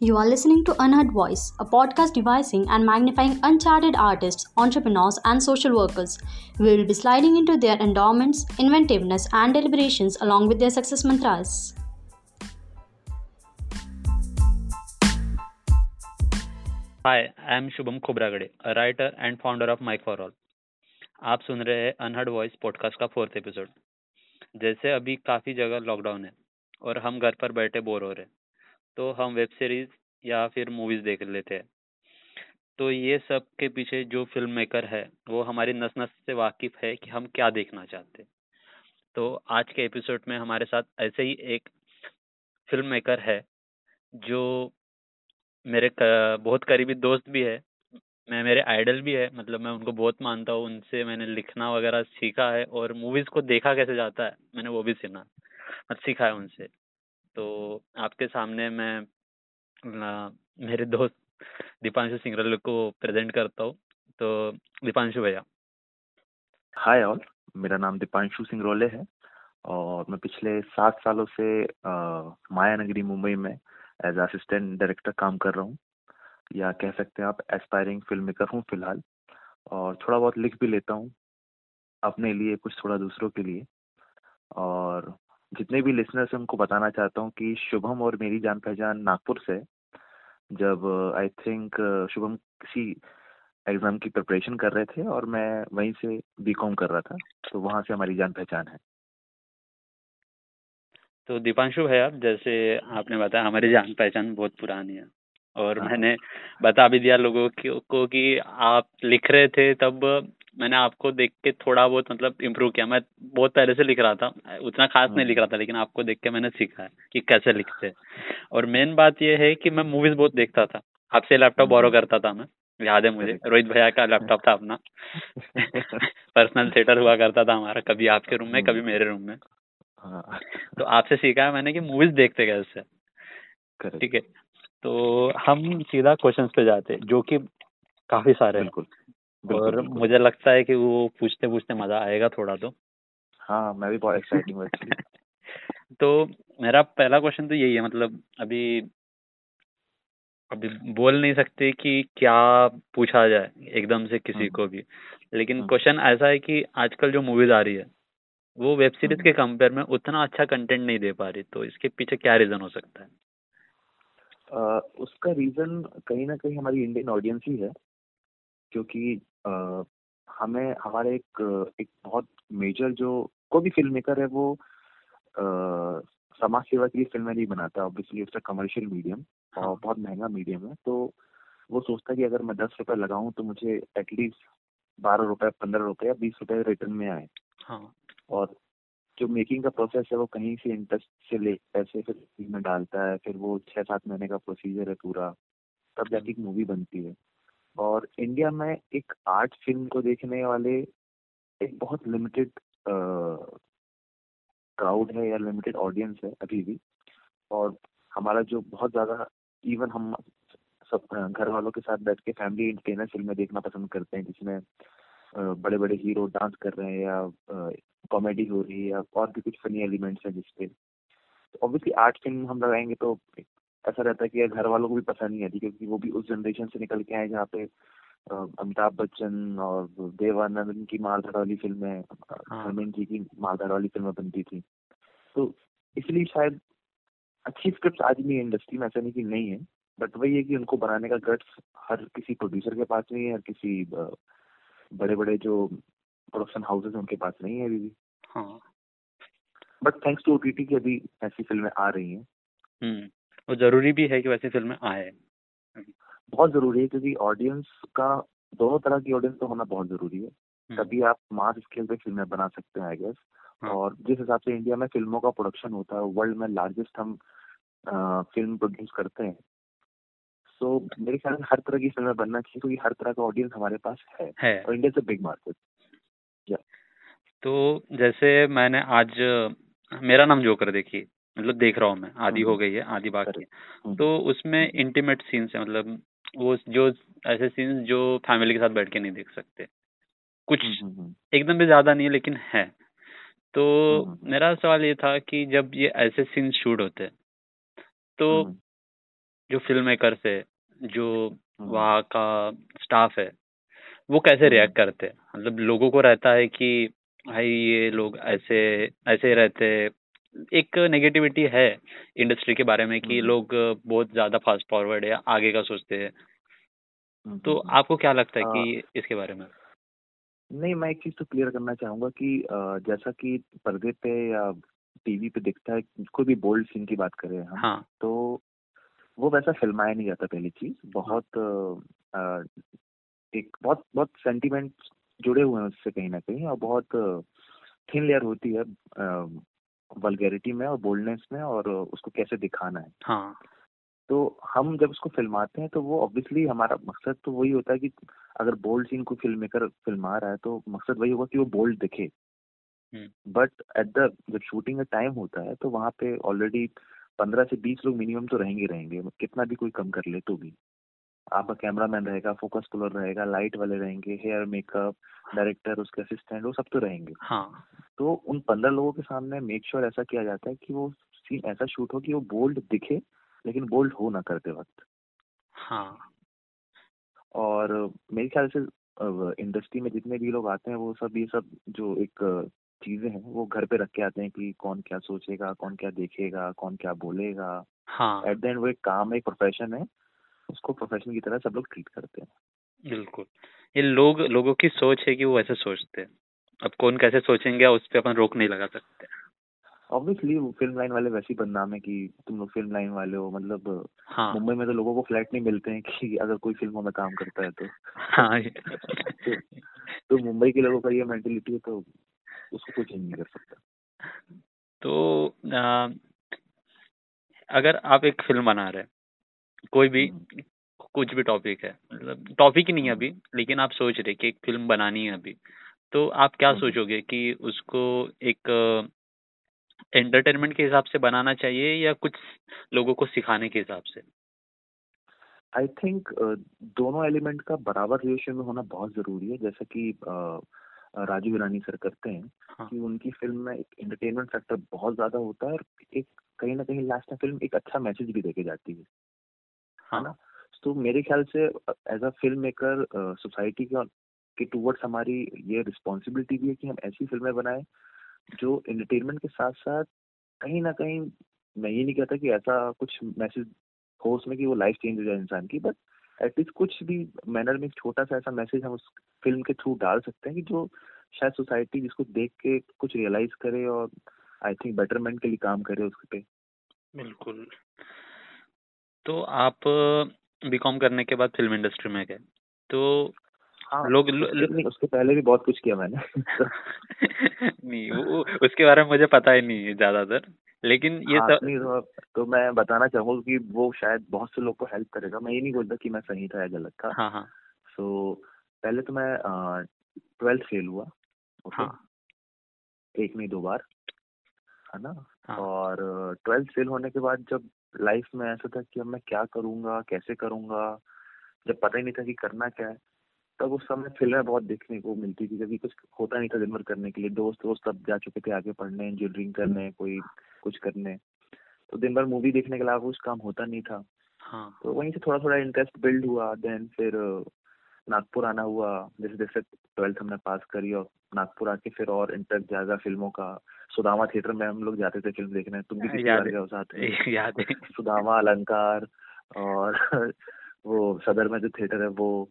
You are listening to Unheard Voice, a podcast devising and magnifying uncharted artists, entrepreneurs, and social workers. We will be sliding into their endowments, inventiveness, and deliberations along with their success mantras. Hi, I am Shubham Khobragade, a writer and founder of Mike for All, आप सुन रहे हैं unheard voice podcast का fourth episode. जैसे अभी काफ़ी जगह lockdown है और हम घर पर बैठे बोर हो रहे हैं तो हम वेब सीरीज़ या फिर मूवीज़ देख लेते हैं। तो ये सब के पीछे जो फ़िल्म मेकर है, वो हमारी नस नस से वाकिफ है कि हम क्या देखना चाहते तो आज के एपिसोड में हमारे साथ ऐसे ही एक फ़िल्म मेकर है, जो मेरे बहुत करीबी दोस्त भी है मैं मेरे आइडल भी है मतलब मैं उनको बहुत मानता हूँ उनसे मैंने लिखना वगैरह सीखा है और मूवीज़ को देखा कैसे जाता है मैंने वो भी सुना मतलब सीखा है उनसे। तो आपके सामने मैं आ, मेरे दोस्त दीपांशु सिंगरल को प्रेजेंट करता हूँ। तो दीपांशु भैया। हाय ऑल मेरा नाम दीपांशु सिंगरोले है और मैं पिछले सात सालों से माया नगरी मुंबई में एज असिस्टेंट डायरेक्टर काम कर रहा हूँ। या कह सकते हैं आप एस्पायरिंग फ़िल्म मेकर हूँ फ़िलहाल। और थोड़ा बहुत लिख भी लेता हूँ अपने लिए, कुछ थोड़ा दूसरों के लिए। और जितने भी लिसनर्स हैं, उनको बताना चाहता हूँ कि शुभम और मेरी जान पहचान नागपुर से जब आई थिंक शुभम किसी एग्ज़ाम की प्रिपरेशन कर रहे थे और मैं वहीं से बी कॉम कर रहा था तो वहाँ से हमारी जान पहचान है। तो दीपांशु भैया, जैसे आपने बताया, हमारी जान पहचान बहुत पुरानी है। और हाँ। मैंने बता भी दिया लोगों को कि आप लिख रहे थे तब मैंने आपको देख के थोड़ा बहुत मतलब इम्प्रूव किया। मैं बहुत पहले से लिख रहा था उतना खास नहीं लिख रहा था लेकिन आपको देख के मैंने सीखा है कि कैसे लिखते और मेन बात यह है कि मैं मूवीज़ बहुत देखता था। आपसे लैपटॉप बोरो करता था मैं याद है मुझे? रोहित भैया का लैपटॉप था अपना। पर्सनल थिएटर हुआ करता था हमारा कभी आपके रूम में कभी मेरे रूम में। हाँ। तो आपसे सीखा है मैंने कि मूवीज़ देखते कैसे ठीक है? तो हम सीधा क्वेश्चंस पे जाते जो कि काफ़ी सारे बिल्कुल और मुझे लगता है कि वो पूछते पूछते मज़ा आएगा थोड़ा तो। हाँ मैं भी बहुत एक्साइटिंग हूँ तो मेरा पहला क्वेश्चन तो यही है मतलब अभी अभी बोल नहीं सकते कि क्या पूछा जाए एकदम से किसी को भी। लेकिन क्वेश्चन ऐसा है कि आजकल जो मूवीज़ आ रही है वो वेब सीरीज़ के कंपेयर में उतना अच्छा कंटेंट नहीं दे पा रही तो इसके पीछे क्या रीजन हो सकता है? उसका रीजन कहीं ना कहीं हमारी इंडियन ऑडियंस ही है क्योंकि uh, हमें हमारे एक एक बहुत मेजर जो कोई भी फ़िल्म मेकर है वो समाज सेवा के लिए फ़िल्में नहीं बनाता ऑब्वियसली उसका कमर्शियल मीडियम और हाँ। बहुत महँगा मीडियम है तो वो सोचता है कि अगर मैं दस रुपये लगाऊँ तो मुझे एटलीस्ट बारह रुपए पंद्रह रुपए या बीस रुपए रिटर्न में आए हाँ. और जो मेकिंग का प्रोसेस है वो कहीं से इंटरेस्ट से ले, पैसे फिर में डालता है, फिर वो छह सात महीने का प्रोसीजर है पूरा, तब जाके एक मूवी बनती है। और इंडिया में एक आर्ट फ़िल्म को देखने वाले एक बहुत लिमिटेड क्राउड है या लिमिटेड ऑडियंस है अभी भी। और हमारा जो बहुत ज़्यादा इवन हम सब घर वालों के साथ बैठ के फैमिली इंटरटेनर फ़िल्में देखना पसंद करते हैं, जिसमें बड़े बड़े हीरो डांस कर रहे हैं या कॉमेडी हो रही है या और भी कुछ फनी एलिमेंट्स हैं जिसपे तो ऑब्वियसली आर्ट फ़िल्म हम लगाएँगे तो ऐसा रहता है कि घर वालों को भी पसंद नहीं आती क्योंकि वो भी उस जनरेशन से निकल के आए जहाँ पे अमिताभ बच्चन और देवानंद की मालधार वाली फ़िल्में हाँ। धर्मेंद्र जी की मालधार वाली फ़िल्में बनती थी तो इसलिए शायद अच्छी स्क्रिप्ट आज भी इंडस्ट्री में ऐसा नहीं कि नहीं है बट वही है कि उनको बनाने का गट्स हर किसी प्रोड्यूसर के पास नहीं है हर किसी बड़े बड़े जो प्रोडक्शन हाउसेस उनके पास नहीं है अभी भी। हाँ। बट थैंक्स टू ओटीटी की अभी ऐसी फ़िल्में आ रही हैं। हम्म वो ज़रूरी भी है कि वैसी फ़िल्में आए। बहुत ज़रूरी है क्योंकि ऑडियंस का दोनों तरह की ऑडियंस तो होना बहुत ज़रूरी है। हम्म। तभी आप मास स्केल पे फ़िल्में बना सकते हैं आई गेस हाँ। और जिस हिसाब से इंडिया में फ़िल्मों का प्रोडक्शन होता है वर्ल्ड में लार्जेस्ट हम फ़िल्म प्रोड्यूस करते हैं। सो मेरे ख्याल हर तरह की फ़िल्में बनना चाहिए क्योंकि हर तरह का ऑडियंस हमारे पास है, है। और इंडिया से बिग मार्केट तो जैसे मैंने आज मेरा नाम जोकर देखी मतलब देख रहा हूँ मैं आधी हो हम्म। गई है आधी बाकी है। हम्म। तो उसमें इंटीमेट सीन्स है मतलब वो जो ऐसे सीन्स जो फैमिली के साथ बैठ के नहीं देख सकते। कुछ हम्म, एकदम भी ज़्यादा नहीं है लेकिन है। तो मेरा सवाल ये था कि जब ये ऐसे सीन शूट होते हैं तो जो फ़िल्म मेकर्स है जो वहाँ का स्टाफ है वो कैसे रिएक्ट करते? हैं मतलब लोगों को रहता है कि भाई ये लोग ऐसे ऐसे रहते एक नेगेटिविटी है इंडस्ट्री के बारे में कि हम्म, लोग बहुत ज़्यादा फास्ट फॉरवर्ड है आगे का सोचते हैं। हम्म, तो हम्म, आपको क्या लगता है कि इसके बारे में? नहीं मैं एक चीज़ तो क्लियर करना चाहूँगा कि अ, जैसा कि पर्दे पे या टीवी पे दिखता है कोई भी बोल्ड सीन की बात करें हम हाँ। तो वो वैसा फिल्माया नहीं जाता पहली चीज़। हाँ। बहुत अ, अ, एक बहुत बहुत सेंटिमेंट जुड़े हुए हैं उससे कहीं ना कहीं और बहुत थिन लेयर होती है वल्गैरिटी में और बोल्डनेस में और उसको कैसे दिखाना है। हाँ। तो हम जब उसको फिल्माते हैं तो वो ऑब्वियसली हमारा मकसद तो वही होता है कि अगर बोल्ड सीन को फ़िल्म मेकर फिल्मा रहा है तो मकसद वही होगा कि वो बोल्ड दिखे। बट एट द जब शूटिंग का टाइम होता है तो वहाँ पे ऑलरेडी पंद्रह से बीस लोग मिनिमम तो रहेंगे रहेंगे कितना भी कोई कम कर ले तो भी। आपका कैमरामैन रहेगा फोकस पुलर रहेगा लाइट वाले रहेंगे हेयर मेकअप डायरेक्टर उसके असिस्टेंट वो सब तो रहेंगे। हाँ। तो उन पंद्रह लोगों के सामने मेक श्योर ऐसा किया जाता है कि वो सीन ऐसा शूट हो कि वो बोल्ड दिखे लेकिन बोल्ड हो ना करते वक्त। हाँ। और मेरे ख्याल से इंडस्ट्री में जितने भी लोग आते हैं वो सब ये सब जो एक चीज़ें हैं वो घर पे रख के आते हैं कि कौन क्या सोचेगा कौन क्या देखेगा कौन क्या बोलेगा। हाँ। एट द एंड वो एक काम एक प्रोफेशन है उसको प्रोफेशन की तरह सब लोग ट्रीट करते हैं। बिल्कुल। ये लोग लोगों की सोच है कि वो ऐसे सोचते हैं। अब कौन कैसे सोचेंगे उस पर अपन रोक नहीं लगा सकते। ऑब्वियसली फ़िल्म लाइन वाले वैसे ही बदनाम है कि तुम लोग फ़िल्म लाइन वाले हो। मतलब हाँ। मुंबई में तो लोगों को फ्लैट नहीं मिलते हैं कि अगर कोई फ़िल्मों में काम करता है तो। हाँ तो, तो मुंबई के लोगों का ये मेंटेलिटी है तो उसको कोई चेंज नहीं कर सकता। तो आ, अगर आप एक फ़िल्म बना रहे हैं कोई भी हम्म, कुछ भी टॉपिक है मतलब टॉपिक ही नहीं है अभी लेकिन आप सोच रहे कि एक फ़िल्म बनानी है अभी तो आप क्या हम्म। सोचोगे कि उसको एक एंटरटेनमेंट के हिसाब से बनाना चाहिए या कुछ लोगों को सिखाने के हिसाब से? आई थिंक uh, दोनों एलिमेंट का बराबर रेशियो में होना बहुत ज़रूरी है जैसा कि राजीव ईरानी सर करते हैं हाँ। कि उनकी फ़िल्म में एक एंटरटेनमेंट फैक्टर बहुत ज़्यादा होता है और एक कहीं ना कहीं लास्ट में फ़िल्म एक अच्छा मैसेज भी देके जाती है। हाँ तो मेरे ख्याल से as a film maker society के के टूवर्ड्स हमारी ये रिस्पॉन्सिबिलिटी भी है कि हम ऐसी फ़िल्में बनाएँ, जो एंटरटेनमेंट के साथ साथ कहीं ना कहीं, मैं ये नहीं कहता कि ऐसा कुछ मैसेज हो उसमें कि वो लाइफ चेंज हो जाए इंसान की बट एटलीस्ट कुछ भी मैनर में छोटा सा ऐसा मैसेज हम उस फ़िल्म के थ्रू डाल सकते हैं कि जो शायद सोसाइटी जिसको देख के कुछ रियलाइज़ करे और आई थिंक बेटरमेंट के लिए काम करे उस पे। बिल्कुल। तो आप बीकॉम करने के बाद फ़िल्म इंडस्ट्री में गए। तो हाँ लोग लो, उसके, नहीं, उसके पहले भी बहुत कुछ किया मैंने। नहीं वो उसके बारे में मुझे पता ही नहीं है ज़्यादातर। लेकिन ये हाँ सब नहीं तो, तो मैं बताना चाहूँगा कि वो शायद बहुत से लोग को हेल्प करेगा। मैं ये नहीं बोलता कि मैं सही था या गलत था। हाँ हाँ। सो पहले तो मैं ट्वेल्थ फेल हुआ ओके हाँ। एक नहीं दो बार है ना? हाँ। और ट्वेल्थ फेल होने के बाद जब लाइफ में ऐसा था कि अब मैं क्या करूँगा कैसे करूँगा? जब पता ही नहीं था कि करना क्या है तब उस समय फ़िल्में बहुत देखने को मिलती थी क्योंकि कुछ होता नहीं था दिन भर करने के लिए। दोस्त वोस्त सब जा चुके थे आगे पढ़ने इंजीनियरिंग करने कोई कुछ करने। तो दिन भर मूवी देखने के अलावा कुछ काम होता नहीं था। हाँ। तो वहीं से थोड़ा थोड़ा इंटरेस्ट बिल्ड हुआ देन फिर नागपुर आना हुआ। जैसे जैसे ट्वेल्थ हमने पास करी और नागपुर आके फिर और इंटरेस्ट जागा फ़िल्मों का सुदामा थिएटर में हम लोग जाते थे फ़िल्म देखने। तुम भी याद बार है गए साथ में? है सुदामा अलंकार और वो सदर में जो थिएटर है वो।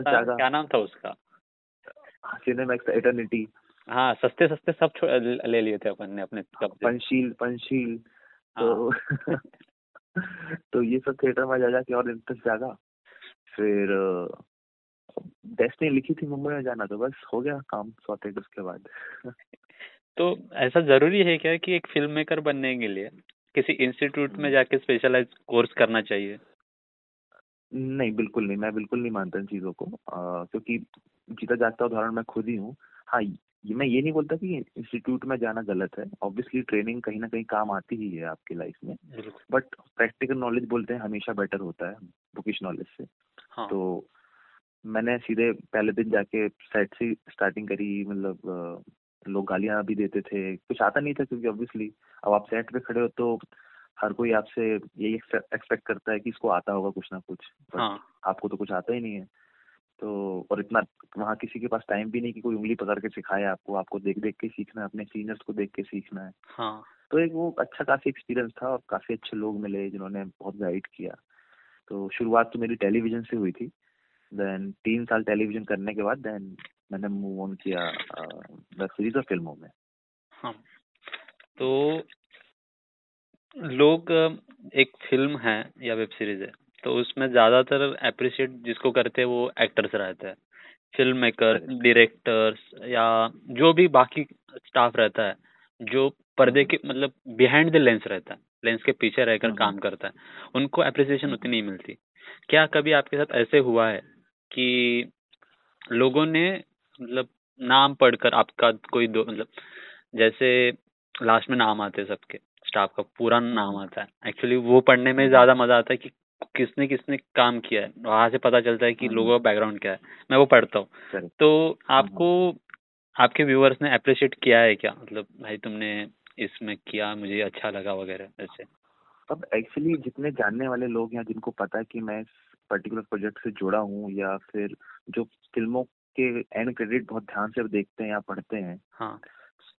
जागा क्या नाम था उसका? सिनेमैक्स एटर्निटी हाँ सस्ते सस्ते सब ले लिए थे अपन ने अपने पंशील पंशील हाँ। तो तो ये सब थिएटर में जा जाके और इंटरेस्ट जागा फिर डेस्टिनी लिखी थी मुंबई में जाना तो बस हो गया काम सॉर्टेड उसके बाद। तो ऐसा ज़रूरी है क्या कि एक फ़िल्म मेकर बनने के लिए किसी इंस्टीट्यूट में जाके स्पेशलाइज कोर्स करना चाहिए? नहीं बिल्कुल नहीं। मैं बिल्कुल नहीं मानता इन चीज़ों को। अ, क्योंकि जीता जागता उदाहरण मैं खुद ही हूँ। हाँ ये मैं ये नहीं बोलता कि इंस्टीट्यूट में जाना गलत है। ऑब्वियसली ट्रेनिंग कहीं ना कहीं काम आती ही है आपकी लाइफ में। बट प्रैक्टिकल नॉलेज बोलते हैं हमेशा बेटर होता है बुकिश नॉलेज से। हाँ। तो मैंने सीधे पहले दिन जाके सेट से स्टार्टिंग करी मतलब लोग गालियाँ भी देते थे। कुछ आता नहीं था क्योंकि ऑब्वियसली अब आप सेट पे खड़े हो तो हर कोई आपसे यही एक्सपेक्ट करता है कि इसको आता होगा कुछ ना कुछ हाँ। आपको तो कुछ आता ही नहीं है। तो और इतना वहाँ किसी के पास टाइम भी नहीं कि कोई उंगली पकड़ के सिखाए आपको आपको देख देख के सीखना है अपने सीनियर्स को देख के सीखना है। हाँ। तो एक वो अच्छा काफ़ी एक्सपीरियंस था और काफ़ी अच्छे लोग मिले जिन्होंने बहुत गाइड किया। तो शुरुआत तो मेरी टेलीविज़न से हुई थी। देन तीन साल टेलीविज़न करने के बाद देन मैंने मूव ऑन किया वेब सीरीज़ और फ़िल्मों में। हाँ। तो लोग एक फ़िल्म है या वेब सीरीज़ है तो उसमें ज़्यादातर अप्रिशिएट जिसको करते हैं वो एक्टर्स रहते हैं। Film maker. डायरेक्टर्स या जो भी बाकी स्टाफ रहता है जो पर्दे के मतलब बिहाइंड द लेंस रहता है। लेंस के पीछे रहकर हम्म, काम करता है। उनको अप्रिसिएशन उतनी नहीं मिलती। क्या कभी आपके साथ ऐसे हुआ है कि लोगों ने मतलब नाम पढ़कर आपका कोई दो मतलब जैसे लास्ट में नाम आते हैं सबके स्टाफ का पूरा नाम आता है। एक्चुअली वो पढ़ने में ज़्यादा मज़ा आता है कि किसने किसने काम किया है। वहाँ से पता चलता है कि। लोगों का बैकग्राउंड क्या है। मैं वो पढ़ता हूँ। तो आपको आपके व्यूअर्स ने अप्रिशिएट किया है क्या? मतलब भाई तुमने इसमें किया मुझे अच्छा लगा वगैरह ऐसे। अब एक्चुअली जितने जानने वाले लोग हैं जिनको पता है कि मैं इस पर्टिकुलर प्रोजेक्ट से जुड़ा हूँ या फिर जो फ़िल्मों के एंड क्रेडिट बहुत ध्यान से देखते हैं या पढ़ते हैं हाँ।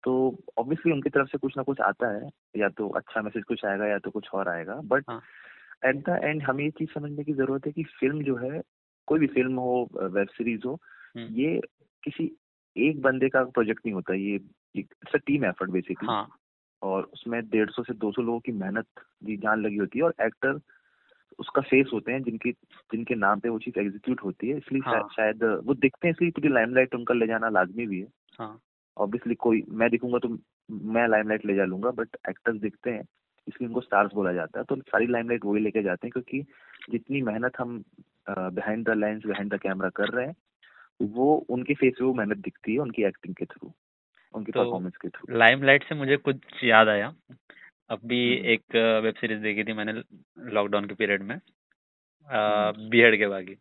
तो ऑब्वियसली उनकी तरफ़ से कुछ ना कुछ आता है या तो अच्छा मैसेज कुछ आएगा या तो कुछ और आएगा बट। एट द एंड हमें ये चीज़ समझने की ज़रूरत है कि फ़िल्म जो है कोई भी फ़िल्म हो वेब सीरीज़ हो हम्म, ये किसी एक बंदे का प्रोजेक्ट नहीं होता ये इट्स टीम एफर्ट बेसिकली हाँ। और उसमें डेढ़ सौ से दो सौ लोगों की मेहनत जी जान लगी होती है और एक्टर उसका फेस होते हैं जिनकी जिनके नाम पे वो चीज़ एग्जीक्यूट होती है। इसलिए हाँ। शायद वो दिखते हैं इसलिए पूरी लाइमलाइट उनका ले जाना लाजमी भी है। हाँ। ऑब्वियसली कोई मैं दिखूँगा तो मैं लाइमलाइट ले जा लूँगा बट एक्टर्स दिखते हैं इसलिए उनको स्टार्स बोला जाता है। तो सारी लाइमलाइट वही लेके जाते हैं क्योंकि जितनी मेहनत हम behind the lens behind the camera कर रहे हैं वो उनके फेस पे वो मेहनत दिखती है उनकी एक्टिंग के थ्रू उनकी तो परफॉर्मेंस के थ्रू लाइमलाइट से मुझे कुछ याद आया। अभी हम्म। एक वेब सीरीज़ देखी थी मैंने लॉकडाउन के पीरियड में। हम्म। बिहड़ के बागी।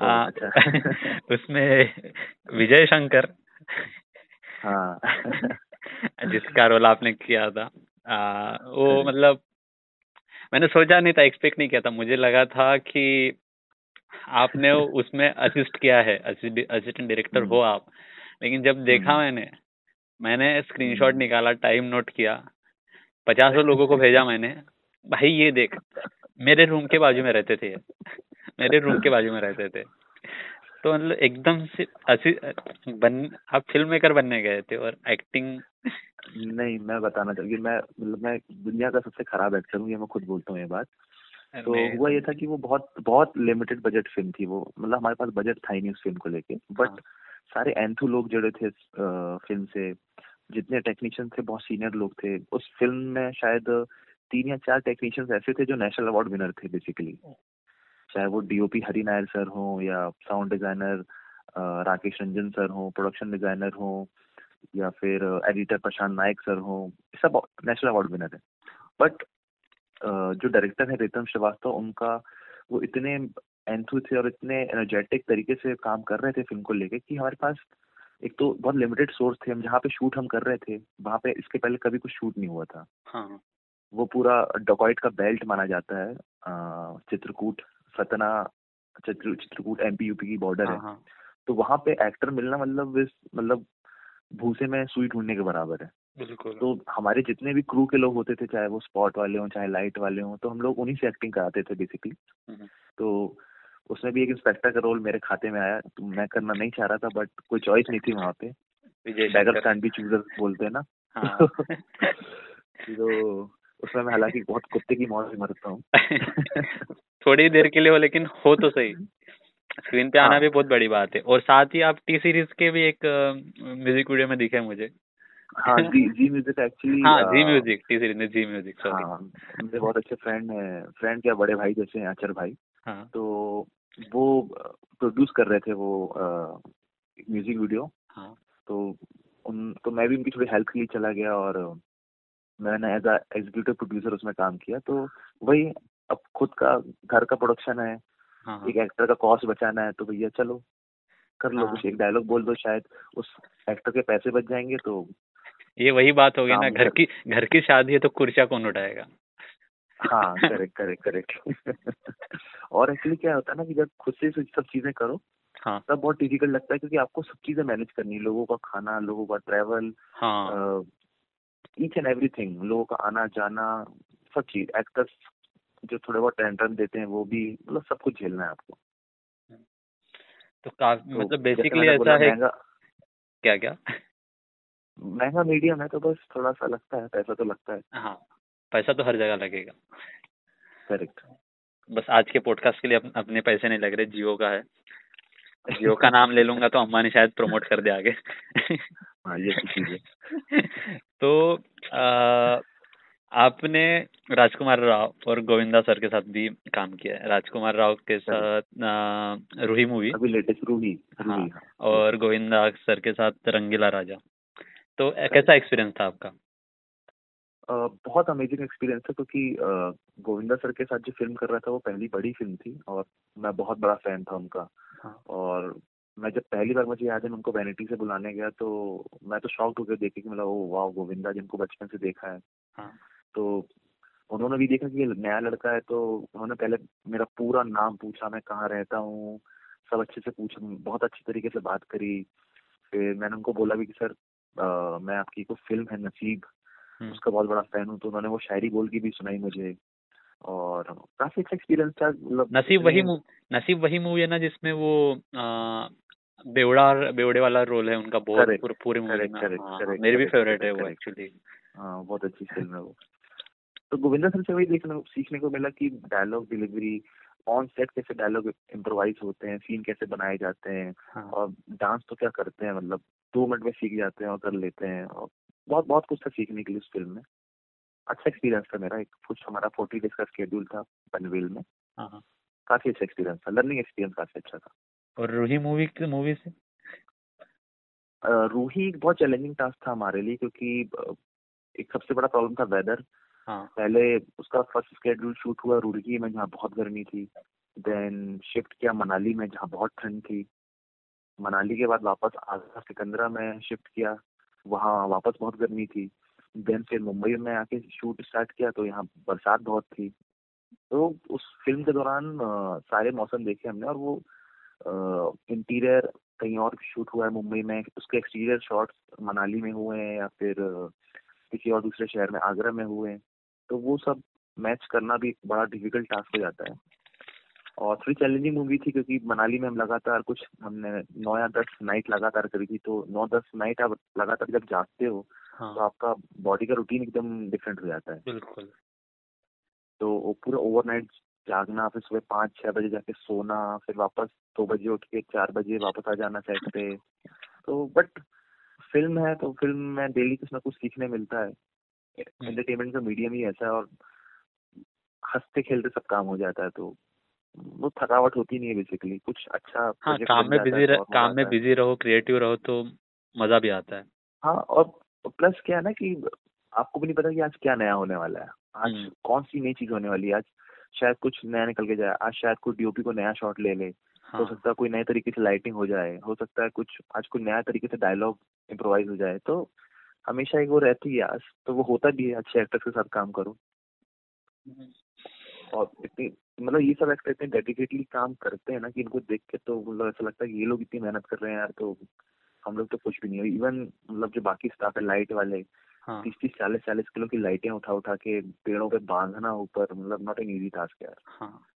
आ, अच्छा। उसमें विजय शंकर। हाँ। जिसका रोल आपने किया था। आ, वो मतलब मैंने सोचा नहीं था एक्सपेक्ट नहीं किया था। मुझे लगा था कि आपने उसमें असिस्ट किया है। असिस्टेंट डायरेक्टर हो आप। लेकिन जब देखा हम्म। मैंने मैंने स्क्रीनशॉट हम्म। निकाला टाइम नोट किया पचासों लोगों को भेजा मैंने भाई ये देख मेरे रूम के बाजू में रहते थे मेरे रूम के बाजू में रहते थे तो मतलब एकदम से असी बन आप फ़िल्म मेकर बनने गए थे और एक्टिंग नहीं मैं बताना चाहूँगी मैं मतलब मैं दुनिया का सबसे खराब एक्टर हूँ ये मैं खुद बोलता हूँ ये बात तो हुआ ये था कि वो बहुत बहुत लिमिटेड बजट फ़िल्म थी वो मतलब हमारे पास बजट था ही नहीं उस फ़िल्म को लेके बट हाँ। सारे एंथू लोग जुड़े थे फ़िल्म से। जितने टेक्नीशियन थे, बहुत सीनियर लोग थे। उस फ़िल्म में शायद तीन या चार टेक्नीशियंस ऐसे थे जो नेशनल अवार्ड विनर थे बेसिकली चाहे वो डीओपी हरि नायर सर हो, या sound designer Rakesh Ranjan sir हो प्रोडक्शन डिज़ाइनर हो, या फिर एडिटर प्रशांत नायक सर हो सब नेशनल अवार्ड विनर है बट जो डायरेक्टर है, रितम श्रीवास्तव, उनका वो इतने एंथू थे और इतने एनर्जेटिक तरीके से काम कर रहे थे फ़िल्म को लेके कि हमारे पास एक तो बहुत लिमिटेड सोर्स थे हम जहाँ पे शूट हम कर रहे थे वहाँ पे इसके पहले कभी कुछ शूट नहीं हुआ था। हाँ। वो पूरा डकॉइट का बेल्ट माना जाता है चित्रकूट सतना चित्र चित्रकूट एमपी यूपी की बॉर्डर है। हाँ हाँ। तो वहाँ पे एक्टर मिलना मतलब मतलब भूसे में सुई ढूँढने के बराबर है। बिल्कुल। तो हमारे जितने भी क्रू के लोग होते थे चाहे वो स्पॉट वाले हों चाहे लाइट वाले हों तो हम लोग उन्हीं से एक्टिंग कराते थे बेसिकली हम्म। तो उसमें भी एक इंस्पेक्टर का रोल मेरे खाते में आया। तो मैं करना नहीं चाह रहा था बट कोई चॉइस नहीं थी वहाँ पे। बैगर स्टैंड भी चूजर बोलते हैं ना? हाँ। तो उसमें मैं हालाँकि बहुत कुत्ते की मौत भी मरता हूँ। थोड़ी देर के लिए हो लेकिन हो तो सही। स्क्रीन पे आना हाँ। भी बहुत बड़ी बात है। और साथ ही आप टी सीरीज़ के भी एक म्यूज़िक वीडियो में दिखे मुझे। हाँ जी जी म्यूज़िक एक्चुअली हाँ जी म्यूज़िक टी सीरीज़ में जी म्यूज़िक सॉरी हाँ मेरे बहुत अच्छे फ्रेंड हैं। फ्रेंड क्या? बड़े भाई जैसे हैं आचर भाई। हाँ। तो वो प्रोड्यूस कर रहे थे वो म्यूज़िक वीडियो हाँ। तो उन तो मैं भी उनकी थोड़ी हेल्प के लिए चला गया और मैंने एज एग्जीक्यूटिव प्रोड्यूसर उसमें काम किया। तो वही अब खुद का घर का प्रोडक्शन है। हाँ हाँ। एक एक्टर का कॉस्ट बचाना है तो भैया चलो कर लो हाँ। कुछ एक डायलॉग बोल दो शायद उस एक्टर के पैसे बच जाएँगे तो ये वही बात हो गई ना घर की घर की शादी है तो कुर्सिया कौन उठाएगा? हाँ करेक्ट करेक्ट करेक्ट और एक्चुअली क्या होता है ना कि जब खुद से सब चीज़ें करो हाँ। तब बहुत डिफ़िकल्ट लगता है क्योंकि आपको सब चीज़ें मैनेज करनी है। लोगों का खाना लोगों का ट्रैवल हाँ। ईच एंड एवरीथिंग लोगों का आना जाना सब चीज़। एक्टर्स जो थोड़े बहुत टेंशन देते हैं वो भी मतलब सब कुछ झेलना है आपको। तो काफ़ी तो मतलब बेसिकली ऐसा है क्या क्या? महँगा मीडियम है तो बस थोड़ा सा लगता है पैसा तो लगता है। हाँ। पैसा तो हर जगह लगेगा। करेक्ट बस आज के पॉडकास्ट के लिए अप, अपने पैसे नहीं लग रहे जियो का है। जियो का नाम ले लूँगा तो अम्मा ने शायद प्रमोट कर दे आगे। हाँ ये चीज़ है। तो आ, आपने राजकुमार राव और गोविंदा सर के साथ भी काम किया है। राजकुमार राव के साथ रूही मूवी अभी लेटेस्ट रूही हाँ हाँ। और गोविंदा सर के साथ रंगीला राजा। तो कैसा एक्सपीरियंस था आपका? बहुत अमेजिंग एक्सपीरियंस था क्योंकि गोविंदा सर के साथ जो फ़िल्म कर रहा था वो पहली बड़ी फ़िल्म थी और मैं बहुत बड़ा फ़ैन था उनका। हाँ। और मैं जब पहली बार मुझे याद है मैं उनको वैनिटी से बुलाने गया तो मैं तो शॉक हो गया देखे कि मतलब ओ वाह गोविंदा जिनको बचपन से देखा है। हाँ। तो उन्होंने भी देखा कि ये नया लड़का है तो उन्होंने पहले मेरा पूरा नाम पूछा मैं कहाँ रहता हूँ? सब अच्छे से पूछा बहुत अच्छी तरीके से बात करी। फिर मैंने उनको बोला भी कि सर अ, मैं आपकी को फ़िल्म है नसीब उसका बहुत बड़ा फ़ैन हूँ तो उन्होंने वो शायरी बोल के भी सुनाई मुझे। और काफ़ी अच्छा एक्सपीरियंस था मतलब नसीब वही इतने- मू- नसीब वही मूवी है ना जिसमें वो आ, बेवड़ा बेवड़े वाला रोल है उनका बहुत पूरे पूरे मूवी में। हाँ, मेरी भी फेवरेट है वो एक्चुअली हाँ बहुत अच्छी फ़िल्म है वो। तो गोविंदा सर से वही देखने सीखने को मिला कि डायलॉग डिलीवरी ऑन सेट कैसे डायलॉग इम्प्रोवाइज होते हैं सीन कैसे बनाए जाते हैं हाँ। और डांस तो क्या करते हैं मतलब दो मिनट में सीख जाते हैं और कर लेते हैं और बहुत बहुत कुछ था सीखने के लिए उस फ़िल्म में। अच्छा एक्सपीरियंस था मेरा एक कुछ हमारा फोर्टी डेज़ का स्केड्यूल था पनवेल में। हाँ हाँ। काफ़ी अच्छा एक्सपीरियंस था लर्निंग एक्सपीरियंस काफ़ी अच्छा था। और रूही मूवी मूवी से? रूही एक बहुत चैलेंजिंग टास्क था हमारे लिए क्योंकि एक सबसे बड़ा प्रॉब्लम था वेदर हाँ। पहले उसका फ़र्स्ट स्केड्यूल शूट हुआ रुड़की में जहाँ बहुत गर्मी थी। देन शिफ्ट किया मनाली में जहाँ बहुत ठंड थी। मनाली के बाद वापस आगरा सिकंदरा में शिफ्ट किया। वहाँ वापस बहुत गर्मी थी। देन फिर मुंबई में आके शूट स्टार्ट किया तो यहाँ बरसात बहुत थी। तो उस फ़िल्म के दौरान सारे मौसम देखे हमने और वो इंटीरियर कहीं और शूट हुआ है मुंबई में। उसके एक्सटीरियर शॉट्स मनाली में हुए हैं या फिर किसी और दूसरे शहर में आगरा में हुए हैं। तो वो सब मैच करना भी बड़ा डिफ़िकल्ट टास्क हो जाता है। और थोड़ी चैलेंजिंग मूवी थी क्योंकि मनाली में हम लगातार कुछ हमने नौ या दस नाइट लगातार करी थी तो नौ दस नाइट आप लगातार जब जागते हो हाँ। तो आपका बॉडी का रूटीन एकदम डिफरेंट हो जाता है। बिल्कुल। तो वो पूरा ओवरनाइट जागना फिर सुबह पाँच छह बजे जाके सोना फिर वापस दो बजे उठ के चार बजे वापस आ जाना सेट पे। तो बट फ़िल्म है तो फ़िल्म में डेली कुछ ना कुछ सीखने मिलता है। एंटरटेनमेंट का मीडियम ही ऐसा है और हँसते खेलते सब काम हो जाता है तो वो थकावट होती नहीं है बेसिकली कुछ अच्छा हाँ project काम बन में जाता है बिज़ी मज़ा काम में आता है। बिज़ी रहो क्रिएटिव रहो तो मज़ा भी आता है। हाँ और प्लस क्या है ना कि आपको भी नहीं पता कि आज क्या नया होने वाला है। आज हम्म। कौन सी नई चीज़ होने वाली है? आज शायद कुछ नया निकल के जाए आज शायद कोई डीओपी को नया शॉट ले ले हो हाँ। सकता है कोई नए तरीके से लाइटिंग हो जाए हो सकता है कुछ आज कोई नया तरीके से डायलॉग इम्प्रोवाइज हो जाए तो हमेशा एक वो रहती है आज तो वो होता भी है अच्छे एक्टर्स के साथ काम करो। और इतनी मतलब ये सब एक्टर इतने डेडिकेटली काम करते हैं ना कि इनको देख के तो मतलब ऐसा लगता है कि ये लोग इतनी मेहनत कर रहे हैं यार तो हम लोग तो कुछ भी नहीं है। इवन मतलब जो बाकी स्टाफ है लाइट वाले हाँ। तीस तीस चालीस चालीस किलो की लाइटें उठा उठा के पेड़ों पे बांधना ऊपर मतलब नॉट एन इजी टास्क यार। हाँ।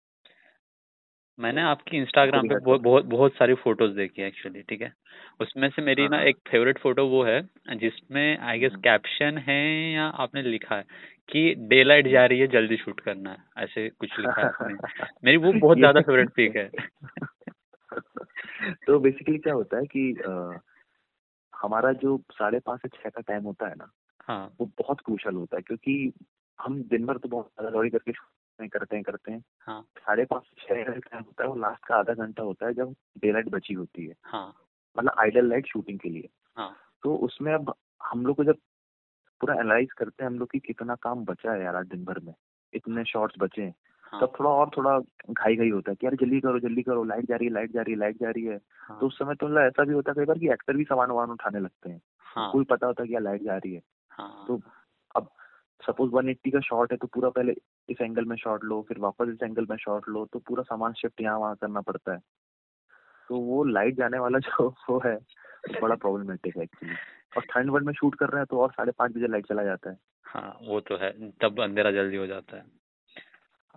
मैंने आपकी इंस्टाग्राम पे बहुत बहुत बहुत सारी फ़ोटोज़ देखी है एक्चुअली ठीक है? उसमें से मेरी हाँ, ना। एक फेवरेट फ़ोटो वो है जिसमें आई गेस। कैप्शन है या आपने लिखा है। कि डे लाइट जा रही है जल्दी शूट करना है। ऐसे कुछ लिखा है आपने। मेरी वो बहुत ज़्यादा फेवरेट पिक है। तो बेसिकली क्या होता है कि अ, हमारा जो साढ़े पाँच से छह का टाइम होता है ना हाँ। वो बहुत क्रूशल होता है क्योंकि हम दिन भर तो बहुत ज़्यादा दौड़ी करके shoot करते हैं करते हैं हाँ। साढ़े पाँच से छह का टाइम होता है वो लास्ट का आधा घंटा होता है जब डे लाइट बची होती है। हाँ। मतलब आइडल लाइट शूटिंग के लिए। हाँ। तो उसमें अब हम लोग को जब पूरा एनालाइज करते हैं हम लोग की कितना काम बचा है यार आज दिन भर में। इतने शॉट्स बचे हैं। हाँ। तब थोड़ा और थोड़ा घाई घाई होता है कि यार जल्दी करो जल्दी करो लाइट जा रही है लाइट जा रही है लाइट जा रही है। हाँ। तो उस समय तो मतलब ऐसा भी होता है कई बार कि एक्टर भी सामान वामान उठाने लगते हैं। हाँ। कोई पता होता है कि यार लाइट जा रही है। हाँ। तो अब सपोज़ 180 का शॉट है तो पूरा पहले इस एंगल में शॉट लो फिर वापस इस एंगल में शॉट लो तो पूरा सामान शिफ्ट यहाँ वहाँ करना पड़ता है। तो वो लाइट जाने वाला जो वो है बड़ा प्रॉब्लमेटिक है एक्चुअली और ठंड वर्ड में शूट कर रहे हैं तो और साढ़े पाँच बजे लाइट चला जाता है। हाँ वो तो है तब अंधेरा जल्दी हो जाता है।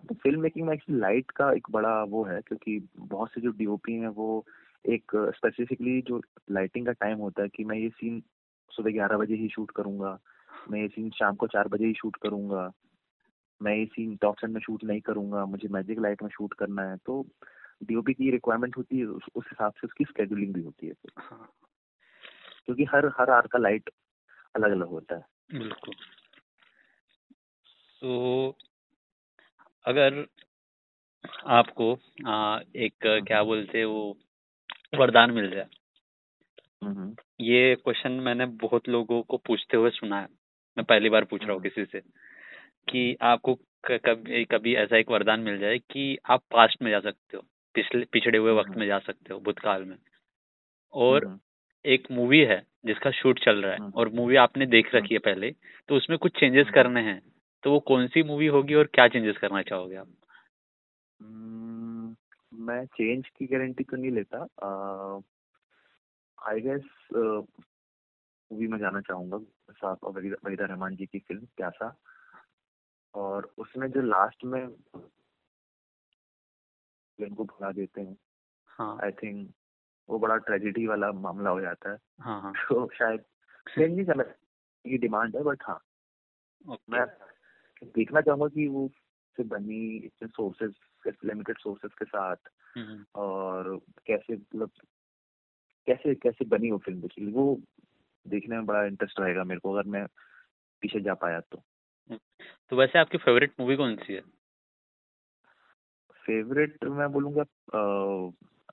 तो फ़िल्म मेकिंग में एक्चुअली लाइट का एक बड़ा वो है क्योंकि बहुत से जो डीओपी हैं वो एक स्पेसिफिकली जो लाइटिंग का टाइम होता है कि मैं ये सीन सुबह ग्यारह बजे ही शूट करूँगा मैं ये सीन शाम को चार बजे ही शूट करूँगा मैं ये सीन टॉप सेट में शूट नहीं करूँगा मुझे मैजिक लाइट में शूट करना है। तो डीओपी की रिक्वायरमेंट होती है उस, हिसाब से उसकी स्केड्यूलिंग भी होती है। फिर हाँ। क्योंकि हर हर आर का लाइट अलग अलग होता है। बिल्कुल। तो अगर आपको आ, एक क्या बोलते वो वरदान मिल जाए। हम्म, ये क्वेश्चन मैंने बहुत लोगों को पूछते हुए सुना है। मैं पहली बार पूछ रहा हूँ हम्म। किसी से कि आपको कभी कभी ऐसा एक वरदान मिल जाए कि आप पास्ट में जा सकते हो पिछले पिछड़े हुए वक्त हम्म। में जा सकते हो भूतकाल में। और हम्म, एक मूवी है जिसका शूट चल रहा है हम्म। और मूवी आपने देख रखी है पहले तो उसमें कुछ चेंजेस हम्म। करने हैं? तो वो कौन सी मूवी होगी और क्या चेंजेस करना चाहोगे आप? हम्म, मैं चेंज की गारंटी तो नहीं लेता। आई गेस मूवी में जाना चाहूँगा साहब वहीदा रहमान जी की फ़िल्म प्यासा। और उसमें जो लास्ट में को भगा देते हैं हाँ। आई थिंक वो बड़ा ट्रेजिडी वाला मामला हो जाता है। हाँ हाँ। तो शायद नहीं करना की डिमांड है बट हाँ। मैं देखना चाहूँगा कि वो से बनी इतने सोर्सेज लिमिटेड सोर्सेज के साथ हम्म, और कैसे मतलब कैसे कैसे बनी वो फ़िल्म बेसिकली वो देखने में बड़ा इंटरेस्ट रहेगा मेरे को अगर मैं पीछे जा पाया तो। तो वैसे आपकी फेवरेट मूवी कौन सी है? फेवरेट मैं बोलूँगा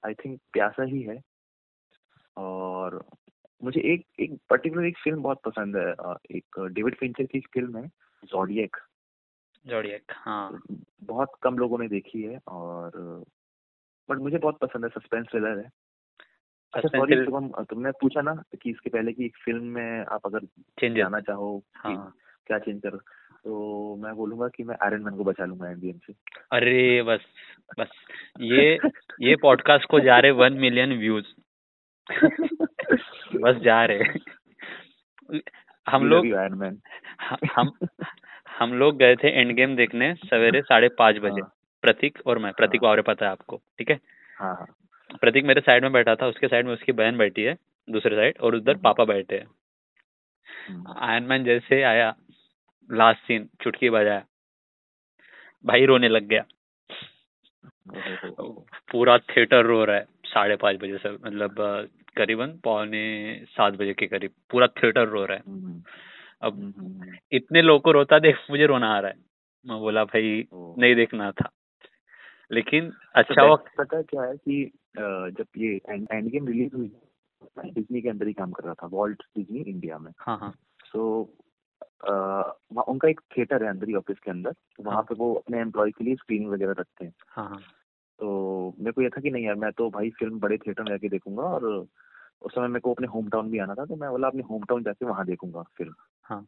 आई थिंक प्यासा ही है। और मुझे एक एक पर्टिकुलर एक फ़िल्म बहुत पसंद है एक डेविड फिंचर की फ़िल्म है जॉडियक जोडियक हाँ। बहुत कम लोगों ने देखी है और बट मुझे बहुत पसंद है सस्पेंस थ्रिलर है। अच्छा सॉरी शुभम तुमने पूछा ना कि इसके पहले की एक फ़िल्म में आप अगर चेंज जाना चाहो हाँ। क्या चेंज कर तो मैं बोलूँगा कि मैं आयरन मैन को बचा लूँगा एमबीएम से। अरे बस बस। ये ये पॉडकास्ट को जा रहे वन मिलियन व्यूज़ बस जा रहे। हम लोग आयरन मैन हम हम लोग गए थे एंड गेम देखने सवेरे साढ़े पाँच बजे। हाँ। प्रतीक और मैं प्रतीक हाँ। और पता है आपको ठीक है? हाँ हाँ। प्रतीक मेरे साइड में बैठा था उसके साइड में उसकी बहन बैठी है दूसरे साइड और उधर हम्म। पापा बैठे हैं। हम्म, आयरन मैन जैसे आया लास्ट सीन चुटकी बजाया। भाई रोने लग गया। पूरा थिएटर रो रहा है साढ़े पाँच बजे से मतलब करीबन पौने सात बजे के करीब पूरा थिएटर रो रहा है। हम्म, अब हम्म, हम्म, इतने लोगों को रोता देख मुझे रोना आ रहा है। मैं बोला भाई नहीं देखना था। लेकिन तो अच्छा best वक्त पता क्या है कि जब ये एंड गेम रिलीज़ हुई डिज्नी के अंदर ही काम कर रहा था वॉल्ट डिज्नी इंडिया में। हाँ हाँ। सो वहाँ उनका एक थिएटर है अंदर ही ऑफ़िस के अंदर। तो वहाँ हाँ। पे वो अपने एम्प्लॉय के लिए स्क्रीनिंग वगैरह रखते हैं। हाँ हाँ। तो मेरे को यह था कि नहीं यार मैं तो भाई फ़िल्म बड़े थिएटर में जाके देखूँगा और उस समय मेरे को अपने होम टाउन भी आना था तो मैं बोला अपने होम टाउन जाके वहाँ देखूँगा फ़िल्म हाँ।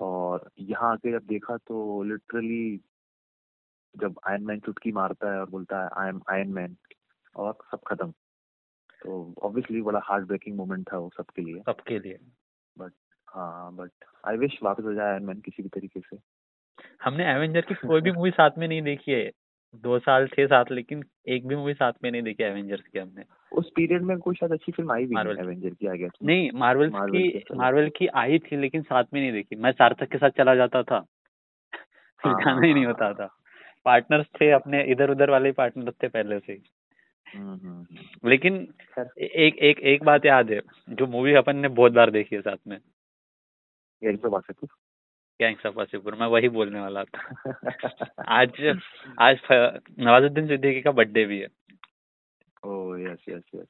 और यहाँ आके जब देखा तो लिटरली जब आयरन मैन चुटकी मारता है और बोलता है आई एम आयरन मैन और सब खत्म। तो ऑब्वियसली बड़ा हार्ट ब्रेकिंग मोमेंट था वो सबके लिए। सबके लिए। हाँ बट आई विश वापस हो जाए आयरन मैन किसी भी तरीके से। हमने एवेंजर की कोई भी मूवी साथ में नहीं देखी है। दो साल छह सात लेकिन एक भी मूवी साथ में नहीं देखी एवेंजर्स की हमने। उस पीरियड में कोई शायद अच्छी फ़िल्म आई भी की। एवेंजर की आई गेस नहीं मार्वल की मार्वल की आई थी लेकिन साथ में नहीं देखी। मैं सार्थक के साथ चला जाता था। फिर हाँ, जाना ही नहीं हाँ, होता हाँ। था। पार्टनर्स थे अपने इधर उधर वाले पार्टनर थे पहले से ही। हम्म, हम्म, हम्म। लेकिन एक एक एक बात याद है जो मूवी अपन ने बहुत बार देखी है साथ में। Gangs of Wasseypur. मैं वही बोलने वाला था। आज आज नवाजुद्दीन सिद्दीकी का बर्थडे भी है। ओह यस यस यस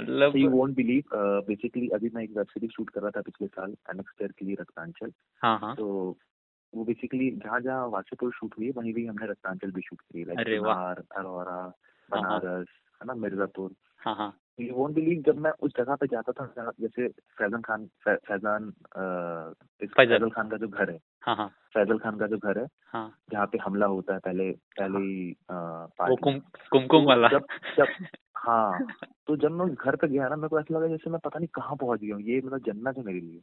मतलब you won't believe बेसिकली अभी मैं एक वेब सीरीज़ शूट कर रहा था पिछले साल के लिए रक्तांचल। हाँ हाँ। तो वो बेसिकली जहाँ जहाँ वासेपुर शूट हुई वहीं भी हमने रत्नाचल भी शूट की अरे वाह। अरोरा हाँ। बनारस है ना मिर्जापुर। हाँ हाँ। यू वोंट बिलीव जब मैं उस जगह पे जाता था जैसे फैजल खान फै- फैजान फैजल। खान का जो घर है। हाँ हाँ। फैजल खान का जो घर है हाँ। जहाँ पे हमला होता है पहले पहले ही। कुमकुम तो वाला। जब जब हाँ तो जब मैं उस घर पे गया ना मेरे को ऐसा लगा जैसे मैं पता नहीं कहाँ पहुँच गया हूँ ये मतलब जन्नत है मेरे लिए।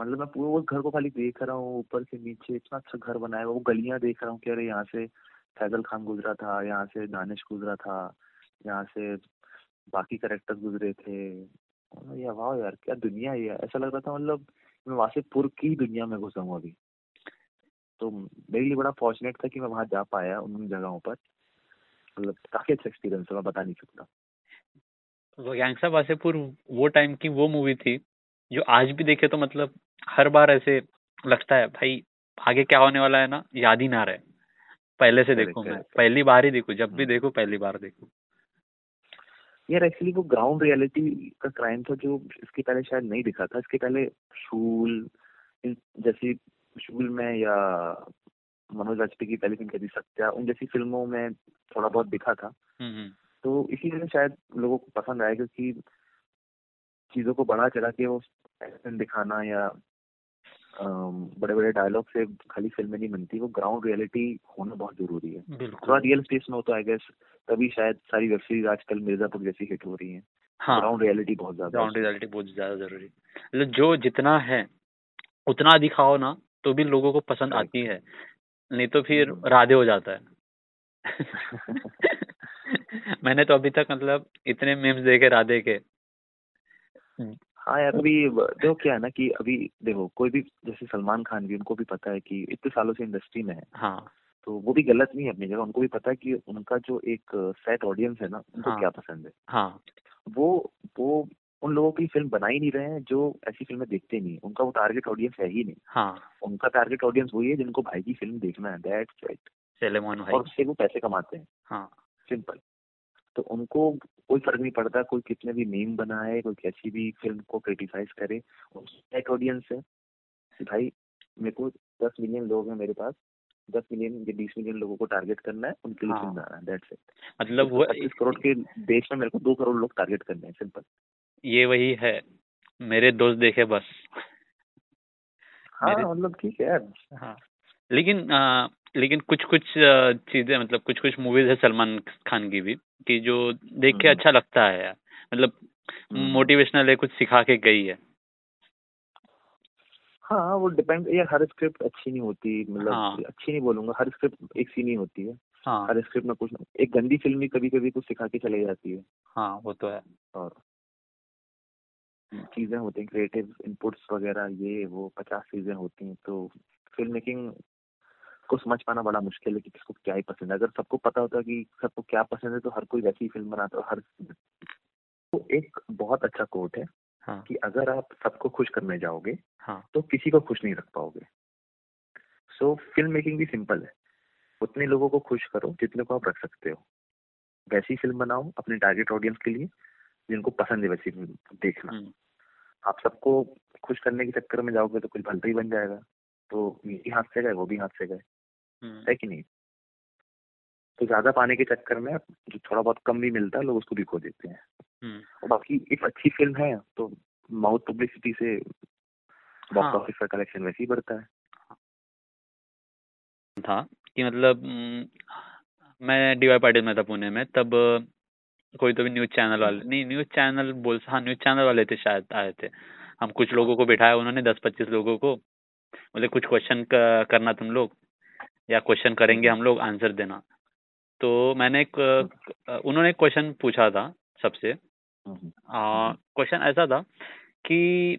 मतलब मैं पूरे उस घर को खाली देख रहा हूँ ऊपर से नीचे इतना अच्छा घर बनाया हुआ वो गलियाँ देख रहा हूँ कि अरे यहाँ से फैजल खान गुजरा था यहाँ से दानिश गुजरा था यहाँ से बाकी करेक्टर्स गुजरे थे। ये वाह यार क्या दुनिया है ऐसा लग रहा था मतलब मैं वासेपुर की दुनिया में घुसा हूँ अभी। तो मेरे लिए बड़ा फॉर्चुनेट था कि मैं वहाँ जा पाया उन जगहों पर। मतलब काफ़ी अच्छा एक्सपीरियंस है मैं बता नहीं सकता। वो गैंगस्टर वासेपुर वो टाइम की वो मूवी थी जो आज भी देखे तो मतलब हर बार ऐसे लगता है भाई आगे क्या होने वाला है ना? याद ही ना रहे। पहले से देखो मैं। पहली बार ही देखूँ जब भी हम्म। देखो पहली बार देखूँ। यार एक्चुअली वो ग्राउंड रियलिटी का क्राइम था जो इसके पहले शायद नहीं दिखा था। इसके पहले शूल जैसी शूल में या मनोज वाजपेयी की पहली फ़िल्म कहती सत्या उन जैसी फ़िल्मों में थोड़ा बहुत दिखा था। हम्म हम्म। तो इसी वजह शायद लोगों को पसंद आया क्योंकि चीज़ों को बढ़ा चढ़ा के वो एक्शन दिखाना या बड़े बड़े डायलॉग से खाली फ़िल्में नहीं बनती वो ग्राउंड रियलिटी होना बहुत ज़रूरी है। थोड़ा रियल स्पेस में हो तो आई गेस तभी शायद सारी वेब सीरीज़ आजकल मिर्जापुर जैसी हिट हो रही है। हाँ। ग्राउंड रियलिटी बहुत ज़्यादा ग्राउंड रियलिटी बहुत ज़्यादा ज़रूरी है। मतलब जो जितना है उतना दिखाओ ना तो भी लोगों को पसंद आती है। नहीं तो फिर हम्म। राधे हो जाता है। मैंने तो अभी तक मतलब इतने मीम्स देखे राधे के। हाँ यार अभी देखो क्या है ना कि अभी देखो कोई भी जैसे सलमान खान भी उनको भी पता है कि इतने सालों से इंडस्ट्री में है। हाँ। तो वो भी गलत नहीं है अपनी जगह। उनको भी पता है कि उनका जो एक सेट ऑडियंस है ना उनको हाँ। क्या पसंद है। हाँ। वो वो उन लोगों की फ़िल्म बना ही नहीं रहे हैं जो ऐसी फ़िल्में देखते नहीं उनका वो टारगेट ऑडियंस है ही नहीं। हाँ। उनका टारगेट ऑडियंस वही है जिनको भाई की फ़िल्म देखना है। दैट्स राइट सेलेमोन भाई और उससे वो पैसे कमाते हैं। हाँ। सिंपल तो उनको कोई फ़र्क नहीं पड़ता कोई कितने भी मीम बनाए कोई कैसी भी फ़िल्म को क्रिटिसाइज करे नेट ऑडियंस है। भाई मेरे को दस मिलियन लोग हैं मेरे पास दस मिलियन या बीस मिलियन लोगों को टारगेट करना है उनके लिए हाँ। फ़िल्म बनाना है दैट्स इट मतलब वो पच्चीस करोड़ के देश में मेरे को दो करोड़ लोग टारगेट करने हैं सिंपल ये वही है मेरे दोस्त देखे बस। हाँ मतलब ठीक है हाँ। लेकिन आ, लेकिन कुछ कुछ चीज़ें मतलब कुछ कुछ मूवीज़ है सलमान खान की भी कि जो देख के हम्म। अच्छा लगता है यार मतलब हम्म। मोटिवेशनल है कुछ सिखा के गई है हाँ वो डिपेंड यार हर स्क्रिप्ट अच्छी नहीं होती मतलब हाँ। अच्छी नहीं बोलूँगा हर स्क्रिप्ट एक सी नहीं होती है हाँ हर स्क्रिप्ट में कुछ एक गंदी फ़िल्म भी कभी कभी कुछ सिखा के चले जाती है हाँ वो तो है और चीज़ें होती हैं क्रिएटिव इनपुट्स वगैरह ये वो पचास चीज़ें होती हैं तो फ़िल्म मेकिंग को समझ पाना बड़ा मुश्किल है कि किसको क्या ही पसंद है। अगर सबको पता होता कि सबको क्या पसंद है तो हर कोई वैसी ही फ़िल्म बनाता हर तो एक बहुत अच्छा कोट है हाँ। कि अगर आप सबको खुश करने जाओगे हाँ। तो किसी को खुश नहीं रख पाओगे। सो फ़िल्म मेकिंग भी सिंपल है। उतने लोगों को खुश करो जितने को आप रख सकते हो। वैसी फ़िल्म बनाओ अपने टारगेट ऑडियंस के लिए जिनको पसंद है वैसी फ़िल्म देखना। हम्म, आप सबको खुश करने के चक्कर में जाओगे तो कुछ भलता ही बन जाएगा। तो ये हाथ से गए वो भी हाथ से गए। है कि नहीं? तो ज़्यादा पाने के चक्कर में जो थोड़ा बहुत कम भी मिलता है लोग उसको भी खो देते हैं। हम्म, और बाकी एक अच्छी फ़िल्म है तो माउथ पब्लिसिटी से बॉक्स हाँ। ऑफ़िस का कलेक्शन वैसे ही बढ़ता है। था कि मतलब हम्म, मैं डीवाई पाटिल में था पुणे में तब कोई तो भी न्यूज़ चैनल वाले नहीं न्यूज़ चैनल बोल हाँ न्यूज़ चैनल वाले थे शायद आए थे। हम कुछ लोगों को बिठाया उन्होंने दस पच्चीस लोगों को बोले कुछ क्वेश्चन करना तुम लोग। या क्वेश्चन करेंगे हम लोग आंसर देना। तो मैंने एक उन्होंने एक क्वेश्चन पूछा था सबसे। हम्म, क्वेश्चन ऐसा था कि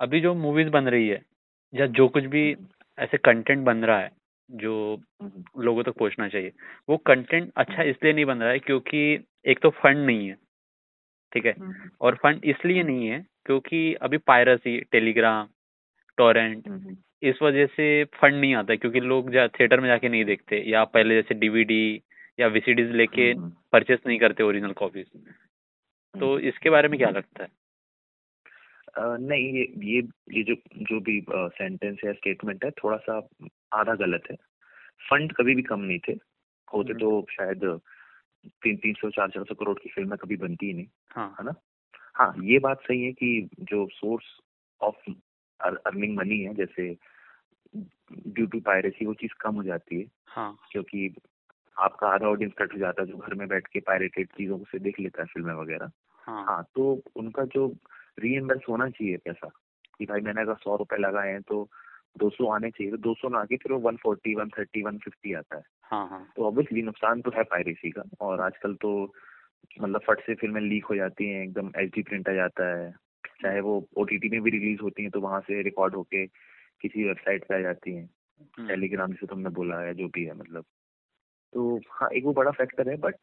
अभी जो मूवीज़ बन रही है या जो कुछ भी ऐसे कंटेंट बन रहा है जो हम्म, लोगों तक पहुँचना चाहिए वो कंटेंट अच्छा इसलिए नहीं बन रहा है क्योंकि एक तो फंड नहीं है ठीक है? हम्म, और फंड इसलिए नहीं है क्योंकि अभी पायरसी टेलीग्राम टोरेंट हम्म, इस वजह से फंड नहीं आता है क्योंकि लोग जा थिएटर में जाके नहीं देखते या पहले जैसे डीवीडी या वीसीडीज लेके हम्म, परचेस नहीं करते ओरिजिनल कॉपीज तो इसके बारे में क्या लगता है? नहीं ये ये ये जो जो भी सेंटेंस है स्टेटमेंट है थोड़ा सा आधा गलत है। फंड कभी भी कम नहीं थे। होते हम्म। तो शायद तीन तीन सौ चार चार सौ करोड़ की फ़िल्में कभी बनती ही नहीं हाँ। है ना? हाँ ये बात सही है कि जो सोर्स ऑफ़ अर्निंग मनी है जैसे ड्यू टू पायरेसी वो चीज़ कम हो जाती है। हाँ। क्योंकि आपका आधा ऑडियंस कट हो जाता है जो घर में बैठ के पायरेटेड चीज़ों से देख लेता है फ़िल्में वगैरह। हाँ। हाँ तो उनका जो रीइम्बर्स होना चाहिए पैसा कि भाई मैंने अगर सौ रुपए लगाए हैं तो दो सौ आने चाहिए तो दो सौ ना आके फिर वो one forty one thirty one fifty आता है। हाँ हाँ। तो ऑब्वियसली नुकसान तो है पायरेसी का और आजकल तो मतलब फट से फ़िल्में लीक हो जाती हैं एकदम एच डी प्रिंट आ जाता है। चाहे वो ओटीटी में भी रिलीज़ होती हैं तो वहाँ से रिकॉर्ड होके किसी वेबसाइट पे आ जाती हैं। हम्म, टेलीग्राम जैसे तुमने बोला है जो भी है मतलब। तो हाँ एक वो बड़ा फैक्टर है बट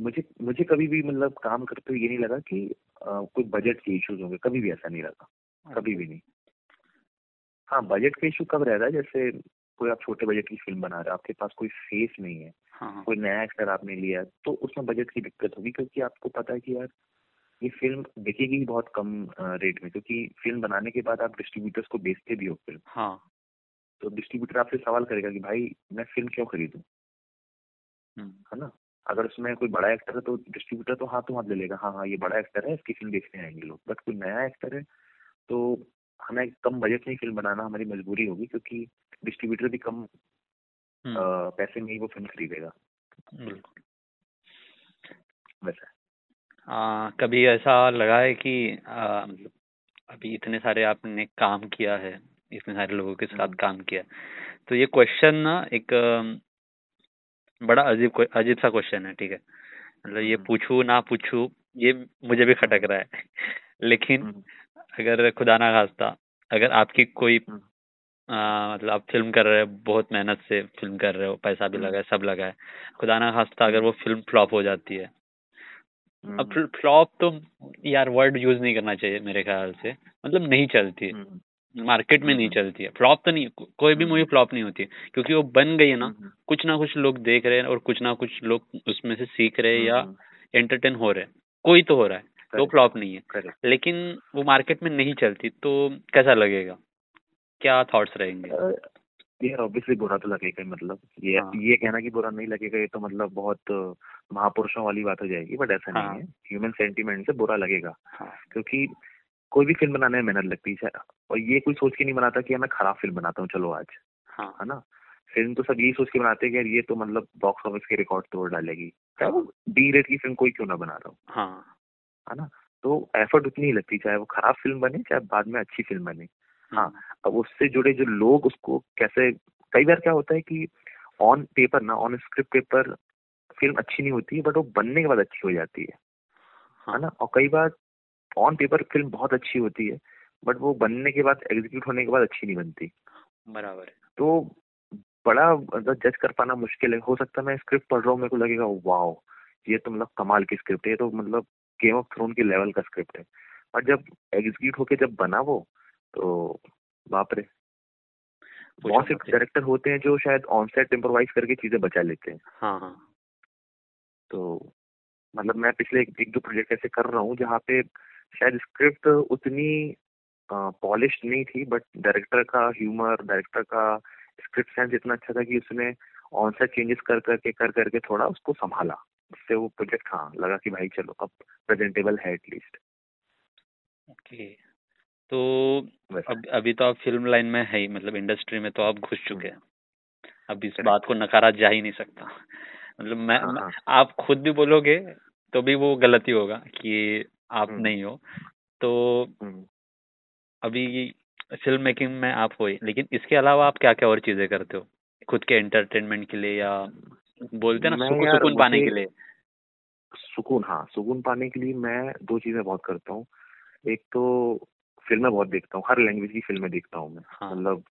मुझे मुझे कभी भी मतलब काम करते हुए ये नहीं लगा कि अ, कोई बजट के इश्यूज़ होंगे। कभी भी ऐसा नहीं लगा। कभी भी नहीं। हाँ बजट का इशू कब रहता है? जैसे कोई आप छोटे बजट की फ़िल्म बना रहे हो आपके पास कोई फेस नहीं है। हाँ हाँ। कोई नया एक्टर आपने लिया है, तो उसमें बजट की दिक्कत होगी क्योंकि आपको पता है कि यार ये फ़िल्म बिकेगी ही बहुत कम रेट में क्योंकि फ़िल्म बनाने के बाद आप डिस्ट्रीब्यूटर्स को बेचते भी हो फ़िल्म। हाँ। तो डिस्ट्रीब्यूटर आपसे सवाल करेगा कि भाई मैं फ़िल्म क्यों खरीदूं? हम्म, है ना? अगर उसमें कोई बड़ा एक्टर है तो डिस्ट्रीब्यूटर तो हाथों हाथ ले लेगा हाँ हाँ ये बड़ा एक्टर है इसकी फ़िल्म देखने आएँगे लोग। बट कोई नया एक्टर है तो हमें कम बजट में फ़िल्म बनाना हमारी मजबूरी होगी क्योंकि डिस्ट्रीब्यूटर भी कम हम्म, पैसे में ही वो फ़िल्म खरीदेगा। बिल्कुल। वैसा आ, कभी ऐसा लगा है कि आ, मतलब अभी इतने सारे आपने काम किया है इतने सारे लोगों के साथ हम्म। काम किया तो ये क्वेश्चन ना एक अम, बड़ा अजीब क्वे- अजीब सा क्वेश्चन है ठीक है मतलब ये हम्म। पूछूँ ना पूछूँ ये मुझे भी खटक रहा है लेकिन हम्म, अगर खुदा ना खास्ता अगर आपकी कोई हम्म। आ, मतलब आप फ़िल्म कर रहे हो बहुत मेहनत से फ़िल्म कर रहे हो पैसा भी हम्म। लगा है सब लगा है खुदा ना खास्ता अगर वो फ़िल्म फ्लॉप हो जाती है अब हम्म, फ्लॉप तो यार वर्ड यूज़ नहीं करना चाहिए मेरे ख्याल से। मतलब नहीं चलती। है हम्म, मार्केट में नहीं हम्म। चलती है। फ्लॉप तो नहीं कोई भी। मूवी फ्लॉप नहीं होती। है क्योंकि वो बन गई है ना कुछ ना कुछ लोग देख रहे हैं और कुछ ना कुछ लोग उसमें से सीख रहे हैं या एंटरटेन हो रहे हैं। कोई तो हो रहा है। तो फ्लॉप नहीं है। लेकिन वो मार्केट में नहीं चलती तो कैसा लगेगा? क्या थॉट्स रहेंगे? यार ऑब्वियसली बुरा तो लगेगा मतलब ये हाँ। ये कहना कि बुरा नहीं लगेगा ये तो मतलब बहुत महापुरुषों वाली बात हो जाएगी बट ऐसा हाँ। नहीं है। ह्यूमन सेंटीमेंट से बुरा लगेगा हाँ। क्योंकि कोई भी फ़िल्म बनाने में मेहनत लगती है और ये कोई सोच के नहीं बनाता कि मैं खराब फ़िल्म बनाता हूँ चलो आज हाँ। है ना? फ़िल्म तो सब यही सोच के बनाते हैं कि यार ये तो मतलब बॉक्स ऑफ़िस के रिकॉर्ड तोड़ डालेगी। चाहे वो डी रेट की फ़िल्म कोई क्यों ना बना रहा हो। हाँ। है ना? तो एफर्ट उतनी ही लगती चाहे वो खराब फ़िल्म बने चाहे बाद में अच्छी फ़िल्म बने। हाँ हम्म, अब उससे जुड़े जो लोग उसको कैसे कई बार क्या होता है कि ऑन पेपर ना ऑन स्क्रिप्ट पेपर फ़िल्म अच्छी नहीं होती है बट वो बनने के बाद अच्छी हो जाती है। हाँ। है ना? और कई बार ऑन पेपर फ़िल्म बहुत अच्छी होती है बट वो बनने के बाद एग्जीक्यूट होने के बाद अच्छी नहीं बनती। बराबर। है तो बड़ा मतलब जज कर पाना मुश्किल है। हो सकता है मैं स्क्रिप्ट पढ़ रहा हूँ मेरे को लगेगा वाओ ये तो मतलब कमाल की स्क्रिप्ट है। ये तो मतलब गेम ऑफ़ थ्रोन के लेवल का स्क्रिप्ट है। और जब एग्जीक्यूट होके जब बना वो तो बाप रे। बहुत से डायरेक्टर होते हैं जो शायद ऑन सेट इम्प्रोवाइज करके चीज़ें बचा लेते हैं। हाँ हाँ। तो मतलब मैं पिछले एक, एक दो प्रोजेक्ट ऐसे कर रहा हूँ जहाँ पे शायद स्क्रिप्ट उतनी पॉलिश नहीं थी बट डायरेक्टर का ह्यूमर डायरेक्टर का स्क्रिप्ट सेंस इतना अच्छा था कि उसने ऑन सेट चेंजेस कर करके कर करके थोड़ा उसको संभाला। जिससे वो प्रोजेक्ट हाँ लगा कि भाई चलो अब प्रेजेंटेबल है एटलीस्ट ओके तो अब अभी तो आप फ़िल्म लाइन में है ही मतलब इंडस्ट्री में तो आप घुस चुके हैं। अब इस बात को नकारा जा ही नहीं सकता। मतलब मैं, हाँ, हाँ। आप खुद भी बोलोगे तो भी वो गलती होगा कि आप हम्म। नहीं हो। तो हम्म। अभी फ़िल्म मेकिंग में आप हो लेकिन इसके अलावा आप क्या क्या और चीज़ें करते हो? खुद के एंटरटेनमेंट के लिए या बोलते हैं ना सुकून सुकून पाने के लिए? सुकून हाँ सुकून पाने के लिए मैं दो चीज़ें बहुत करता हूँ। एक तो फ़िल्में बहुत देखता हूँ हर लैंग्वेज की फ़िल्में देखता हूँ मैं। हाँ। मतलब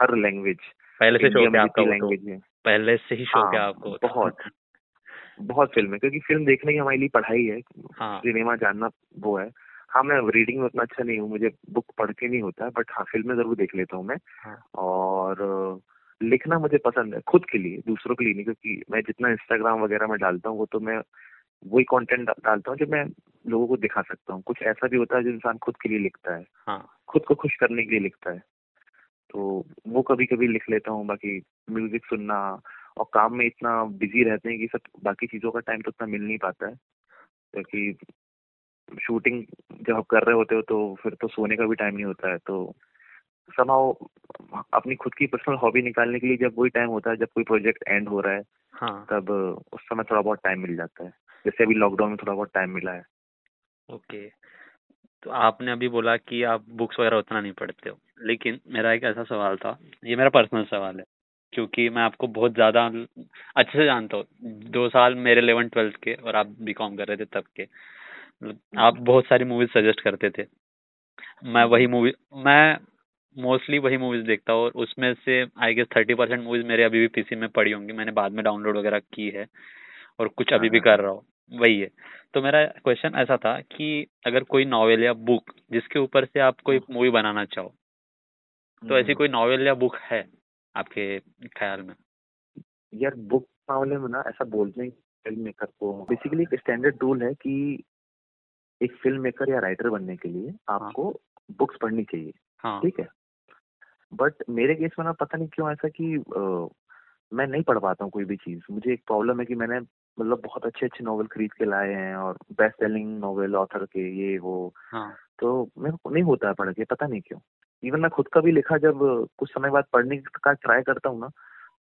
हर लैंग्वेज पहले से शौक है आपका लैंग्वेज है? पहले से ही शौक है हाँ, आपको। बहुत बहुत फ़िल्में क्योंकि फ़िल्म देखने की हमारे लिए पढ़ाई है। हाँ। सिनेमा जानना वो है। हाँ मैं रीडिंग में उतना अच्छा नहीं हूँ मुझे बुक पढ़ के नहीं होता है बट हाँ फ़िल्में ज़रूर देख लेता हूँ मैं। हाँ। और लिखना मुझे पसंद है खुद के लिए दूसरों के लिए नहीं क्योंकि मैं जितना इंस्टाग्राम वगैरह में डालता हूँ वो तो मैं वही कंटेंट डालता हूँ जो मैं लोगों को दिखा सकता हूँ। कुछ ऐसा भी होता है जो इंसान खुद के लिए लिखता है। हाँ। खुद को खुश करने के लिए लिखता है। तो वो कभी कभी लिख लेता हूँ बाकी म्यूज़िक सुनना और काम में इतना बिज़ी रहते हैं कि सब बाकी चीज़ों का टाइम तो उतना मिल नहीं पाता है। क्योंकि शूटिंग जब आप कर रहे होते हो तो फिर तो सोने का भी टाइम नहीं होता है। तो समाओ अपनी खुद की पर्सनल हॉबी निकालने के लिए जब वही टाइम होता है जब कोई प्रोजेक्ट एंड हो रहा है हाँ। तब उस समय थोड़ा बहुत टाइम मिल जाता है। जैसे अभी लॉकडाउन में थोड़ा बहुत टाइम मिला है। ओके तो आपने अभी बोला कि आप बुक्स वगैरह उतना नहीं पढ़ते हो। लेकिन मेरा एक ऐसा सवाल था ये मेरा पर्सनल सवाल है क्योंकि मैं आपको बहुत ज़्यादा अच्छे से जानता हूँ। दो साल मेरे इलेवन ट्वेल्थ के और आप बी कॉम कर रहे थे तब के। मतलब आप बहुत सारी मूवीज़ सजेस्ट करते थे। मैं वही मूवी मैं मोस्टली वही मूवीज़ देखता हूँ और उसमें से I guess thirty percent movies मेरे अभी भी पीसी में पड़ी होंगी। मैंने बाद में डाउनलोड वगैरह की है। और कुछ अभी भी हाँ, कर रहा हूँ। वही है। तो मेरा क्वेश्चन ऐसा था कि अगर कोई नॉवेल या बुक जिसके ऊपर से आप कोई मूवी बनाना चाहो तो ऐसी हम्म, कोई नॉवेल या बुक है आपके ख्याल में? यार बुक मामले में ना ऐसा बोलते हैं फ़िल्म मेकर को। बेसिकली एक स्टैंडर्ड रूल है कि एक फ़िल्म मेकर या राइटर बनने के लिए आपको बुक्स पढ़नी चाहिए हाँ। ठीक है? बट मेरे केस में ना पता नहीं क्यों ऐसा कि अ, मैं नहीं पढ़ पाता हूँ कोई भी चीज़। मुझे एक प्रॉब्लम है कि मैंने मतलब बहुत अच्छे अच्छे नॉवल खरीद के लाए हैं और बेस्ट सेलिंग नॉवल ऑथर के ये वो। हाँ। तो मेरे को नहीं होता है पढ़ के पता नहीं क्यों। इवन मैं खुद का भी लिखा जब कुछ समय बाद पढ़ने का ट्राई करता हूँ ना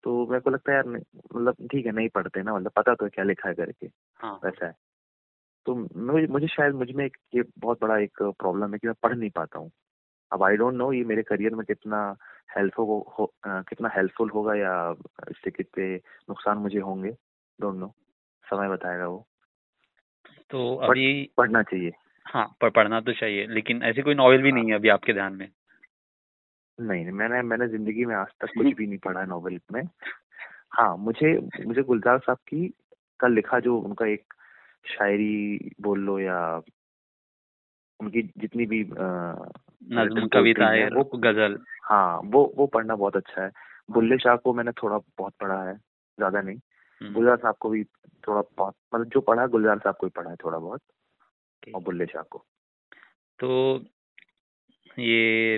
तो मेरे को लगता है यार मतलब ठीक है नहीं पढ़ते ना मतलब पता तो है क्या लिखा है करके। हाँ। वैसा है। तो मुझे मुझे शायद मुझमें एक ये बहुत बड़ा एक प्रॉब्लम है कि मैं पढ़ नहीं पाता हूँ। अब आई डोंट नो ये मेरे करियर में कितना हेल्पफुल हो, हो कितना हेल्पफुल होगा या इससे कितने नुकसान मुझे होंगे डोंट नो समय बताएगा वो। तो अभी पढ़ना चाहिए। हाँ पर पढ़ना तो चाहिए लेकिन ऐसी कोई नॉवेल भी हाँ। नहीं है अभी आपके ध्यान में? नहीं मैंने मैंने ज़िंदगी में आज तक कुछ भी नहीं पढ़ा है नॉवेल में। हाँ मुझे मुझे गुलजार साहब की का लिखा जो उनका एक शायरी बोल लो या उनकी जितनी भी नज्म कविता है वो गज़ल। हाँ वो वो पढ़ना बहुत अच्छा है। बुल्ले शाह को मैंने थोड़ा बहुत पढ़ा है ज़्यादा नहीं। हम्म, गुलजार साहब को भी थोड़ा बहुत मतलब जो पढ़ा गुलजार साहब को ही पढ़ा है थोड़ा बहुत। और बुल्ले शाह को। तो ये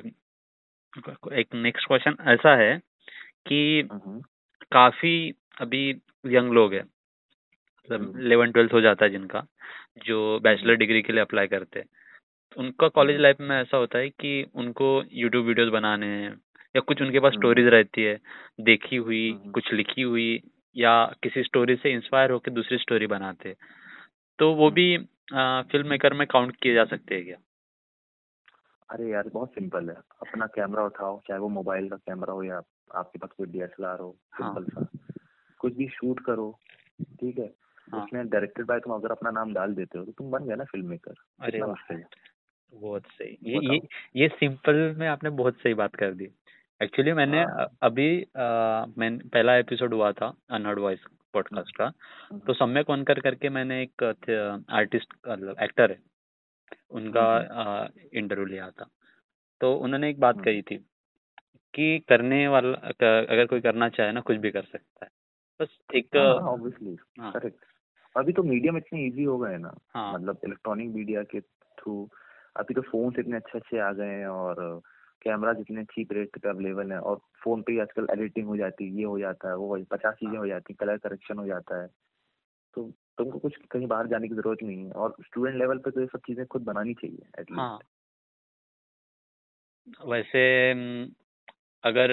एक नेक्स्ट क्वेश्चन ऐसा है कि हम्म, काफ़ी अभी यंग लोग हैं मतलब हम्म, इलेवन ट्वेल्थ हो जाता है जिनका जो बैचलर डिग्री के लिए अप्लाई करते हैं। उनका कॉलेज हम्म, लाइफ में ऐसा होता है कि उनको यूट्यूब वीडियोस बनाने हैं या कुछ उनके पास हम्म, स्टोरीज रहती है देखी हुई हम्म, कुछ लिखी हुई या किसी स्टोरी से इंस्पायर होकर दूसरी स्टोरी बनाते। हैं तो वो भी फ़िल्म मेकर में काउंट किए जा सकते हैं क्या? अरे यार बहुत सिंपल है। अपना कैमरा उठाओ चाहे वो मोबाइल का कैमरा हो या आपके पास कोई डीएसएलआर हो हाँ। सिंपल सा। कुछ भी शूट करो ठीक है? हाँ। उसमें डायरेक्टेड बाय तुम अगर अपना नाम डाल देते हो तो तुम बन गए ना फ़िल्म मेकर अरे है। बहुत सही। ये ये ये सिंपल में आपने बहुत सही बात कर दी। एक्चुअली मैंने हाँ। अभी मैं पहला एपिसोड हुआ था अनहर्ड वॉइस पॉडकास्ट का। तो सम्य कोनकर करके मैंने एक आर्टिस्ट मतलब एक्टर है। उनका इंटरव्यू लिया था। तो उन्होंने एक बात। कही थी कि करने वाला अगर कोई करना चाहे ना कुछ भी कर सकता है। बस एक हाँ ऑब्वियसली हाँ। करेक्ट अभी तो मीडियम इतने इजी हो गए ना। हाँ। मतलब इलेक्ट्रॉनिक मीडिया के थ्रू अभी तो फ़ोन इतने अच्छे अच्छे आ गए हैं और कैमरा जितने चीप रेट पे अवेलेबल है और फ़ोन पे आजकल एडिटिंग हो जाती है ये हो जाता है वो पचास चीज़ें हो जाती हैं कलर करेक्शन हो जाता है। तो तुमको कुछ कहीं बाहर जाने की ज़रूरत नहीं है और स्टूडेंट लेवल पे तो ये सब चीज़ें खुद बनानी चाहिए एटलीस्ट हाँ। वैसे अगर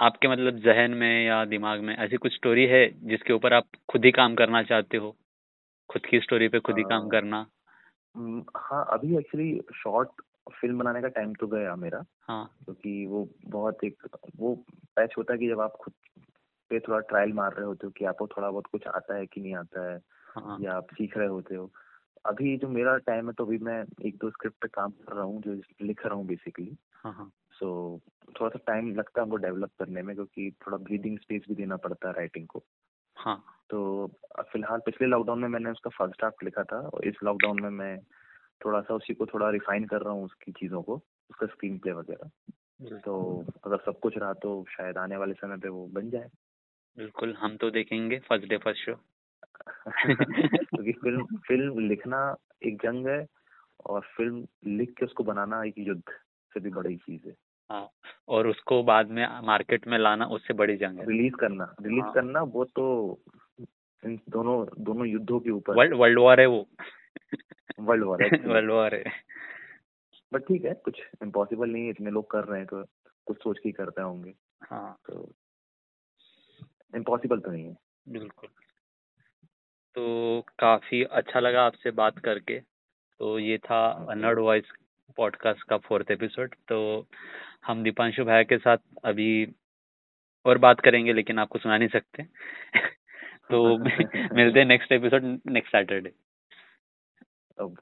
आपके मतलब जहन में या दिमाग में ऐसी कुछ स्टोरी है जिसके ऊपर आप खुद ही काम करना चाहते हो? खुद की स्टोरी पे खुद ही काम करना। हाँ अभी एक्चुअली शॉर्ट फ़िल्म बनाने का टाइम तो गया मेरा। हाँ। क्योंकि वो बहुत एक वो पैच होता है कि जब आप खुद पे थोड़ा ट्रायल मार रहे होते हो कि आपको थोड़ा बहुत कुछ आता है कि नहीं आता है हाँ। या आप सीख रहे होते हो। अभी जो मेरा टाइम है तो अभी मैं एक दो स्क्रिप्ट पे काम कर रहा हूँ जो लिख रहा हूँ बेसिकली हाँ हाँ। सो थोड़ा सा टाइम लगता है हमको डेवलप करने में क्योंकि थोड़ा ब्रीदिंग स्पेस भी देना पड़ता है राइटिंग को। हाँ। तो फ़िलहाल पिछले लॉकडाउन में मैंने उसका फ़र्स्ट ड्राफ्ट लिखा था और इस लॉकडाउन में मैं थोड़ा सा उसी को थोड़ा रिफाइन कर रहा हूँ उसकी चीज़ों को उसका स्क्रीन प्ले वगैरह तो अगर सब कुछ रहा तो शायद आने वाले समय पे वो बन जाए। बिल्कुल हम तो देखेंगे फ़र्स्ट डे फ़र्स्ट शो क्योंकि फ़िल्म फ़िल्म लिखना एक जंग है और फ़िल्म लिख के उसको बनाना एक युद्ध से भी बड़ी चीज़ है। हाँ और उसको बाद में मार्केट में लाना उससे बड़ी जंग है। रिलीज़ करना रिलीज़ हाँ। करना वो तो इन दोनों दोनों युद्धों के ऊपर। वर्ल्ड वर्ल्ड वॉर है वो। वर्ल्ड वॉर है वर्ल्ड वॉर है बट ठीक है कुछ इम्पॉसिबल नहीं है इतने लोग कर रहे हैं तो कुछ सोच के करते होंगे। हाँ। तो इम्पॉसिबल तो नहीं है। बिल्कुल। तो काफ़ी अच्छा लगा आपसे बात करके। तो ये था अनर्ड वॉइस पॉडकास्ट का फोर्थ एपिसोड तो हम दीपांशु भाई के साथ अभी और बात करेंगे लेकिन आपको सुना नहीं सकते। तो मिलते हैं नेक्स्ट एपिसोड नेक्स्ट सैटरडे अब